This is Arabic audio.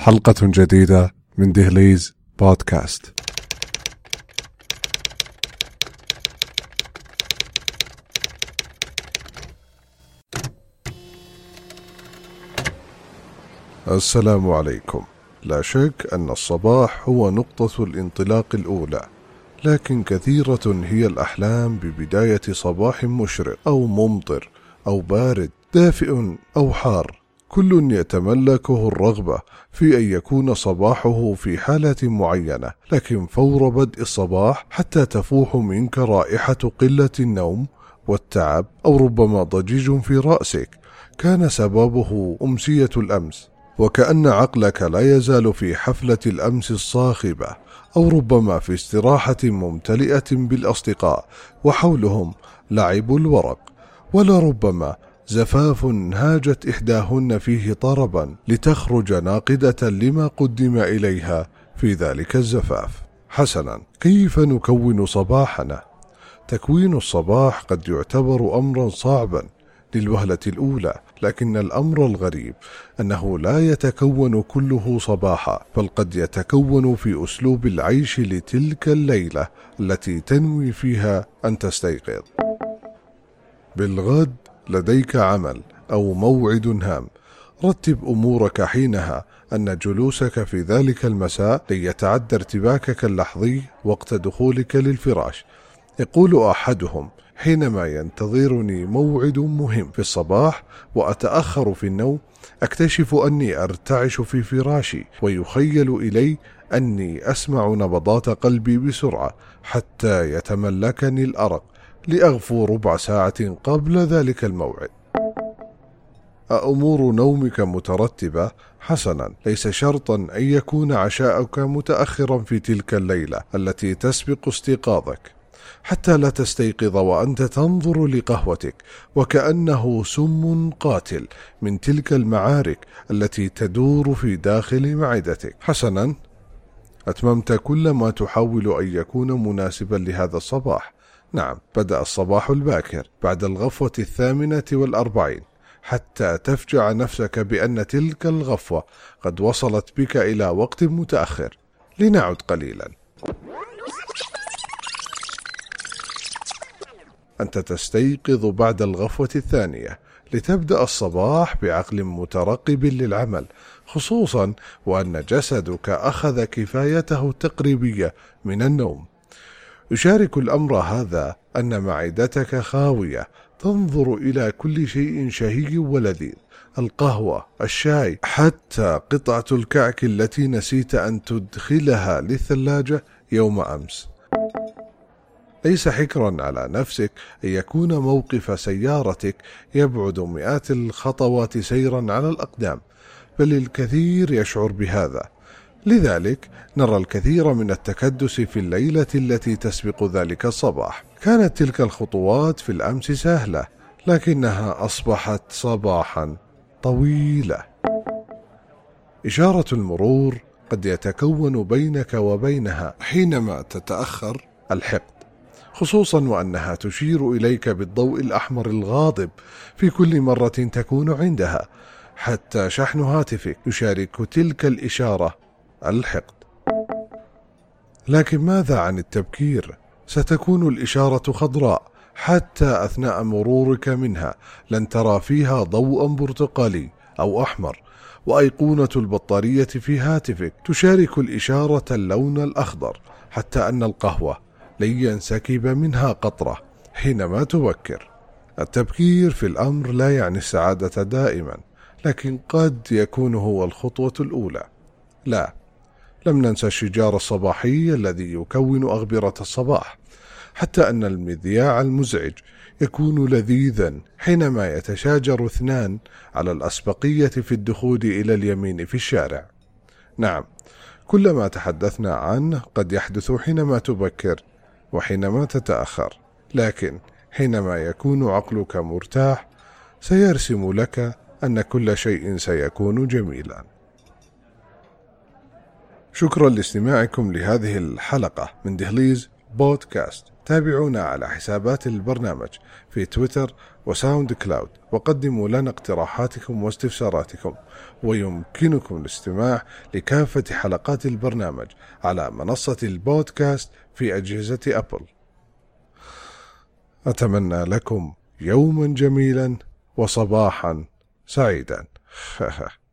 حلقة جديدة من دهليز بودكاست. السلام عليكم. لا شك أن الصباح هو نقطة الانطلاق الأولى، لكن كثيرة هي الأحلام ببداية صباح مشرق أو ممطر أو بارد، دافئ أو حار. كل يتملكه الرغبة في أن يكون صباحه في حالة معينة، لكن فور بدء الصباح حتى تفوح منك رائحة قلة النوم والتعب أو ربما ضجيج في رأسك، كان سببه أمسية الأمس، وكأن عقلك لا يزال في حفلة الأمس الصاخبة، أو ربما في استراحة ممتلئة بالأصدقاء، وحولهم لعب الورق، ولربما زفاف هاجت إحداهن فيه طربا لتخرج ناقدة لما قدم إليها في ذلك الزفاف. حسنا، كيف نكون صباحنا؟ تكوين الصباح قد يعتبر أمرا صعبا للوهلة الأولى، لكن الأمر الغريب أنه لا يتكون كله صباحا، بل قد يتكون في أسلوب العيش لتلك الليلة التي تنوي فيها أن تستيقظ. بالغد لديك عمل أو موعد هام. رتب أمورك حينها أن جلوسك في ذلك المساء لن يتعدى ارتباكك اللحظي وقت دخولك للفراش. يقول أحدهم حينما ينتظرني موعد مهم في الصباح وأتأخر في النوم أكتشف أني أرتعش في فراشي ويخيل إلي أني أسمع نبضات قلبي بسرعة حتى يتملكني الأرق. لأغفو ربع ساعة قبل ذلك الموعد. أأمور نومك مترتبة؟ حسنا، ليس شرطا أن يكون عشاؤك متأخرا في تلك الليلة التي تسبق استيقاظك، حتى لا تستيقظ وأنت تنظر لقهوتك وكأنه سم قاتل من تلك المعارك التي تدور في داخل معدتك. حسنا، أتممت كل ما تحاول أن يكون مناسبا لهذا الصباح. نعم بدأ الصباح الباكر بعد الغفوة الثامنة والأربعين حتى تفجع نفسك بأن تلك الغفوة قد وصلت بك إلى وقت متأخر. لنعد قليلا. أنت تستيقظ بعد الغفوة الثانية لتبدأ الصباح بعقل مترقب للعمل خصوصا وأن جسدك أخذ كفايته التقريبية من النوم. يشارك الأمر هذا أن معدتك خاوية تنظر إلى كل شيء شهي ولذيذ. القهوة الشاي حتى قطعة الكعك التي نسيت أن تدخلها للثلاجة يوم أمس. ليس حكرا على نفسك أن يكون موقف سيارتك يبعد مئات الخطوات سيرا على الأقدام بل الكثير يشعر بهذا. لذلك نرى الكثير من التكدس في الليلة التي تسبق ذلك الصباح. كانت تلك الخطوات في الأمس سهلة، لكنها أصبحت صباحا طويلة. إشارة المرور قد يتكون بينك وبينها حينما تتأخر الحقد، خصوصا وأنها تشير إليك بالضوء الأحمر الغاضب في كل مرة تكون عندها، حتى شحن هاتفك يشارك تلك الإشارة الحقد. لكن ماذا عن التبكير؟ ستكون الإشارة خضراء حتى أثناء مرورك منها. لن ترى فيها ضوءا برتقالي أو أحمر وأيقونة البطارية في هاتفك تشارك الإشارة اللون الأخضر حتى أن القهوة لن ينسكب منها قطرة حينما تبكر. التبكير في الأمر لا يعني السعادة دائما لكن قد يكون هو الخطوة الأولى. لا لم ننسى الشجار الصباحي الذي يكون أغبرة الصباح حتى أن المذياع المزعج يكون لذيذا حينما يتشاجر اثنان على الأسبقية في الدخول إلى اليمين في الشارع. نعم كل ما تحدثنا عنه قد يحدث حينما تبكر وحينما تتأخر لكن حينما يكون عقلك مرتاح سيرسم لك أن كل شيء سيكون جميلا. شكرا لاستماعكم لهذه الحلقة من دهليز بودكاست. تابعونا على حسابات البرنامج في تويتر وساوند كلاود وقدموا لنا اقتراحاتكم واستفساراتكم. ويمكنكم الاستماع لكافة حلقات البرنامج على منصة البودكاست في أجهزة أبل. أتمنى لكم يوما جميلا وصباحا سعيدا.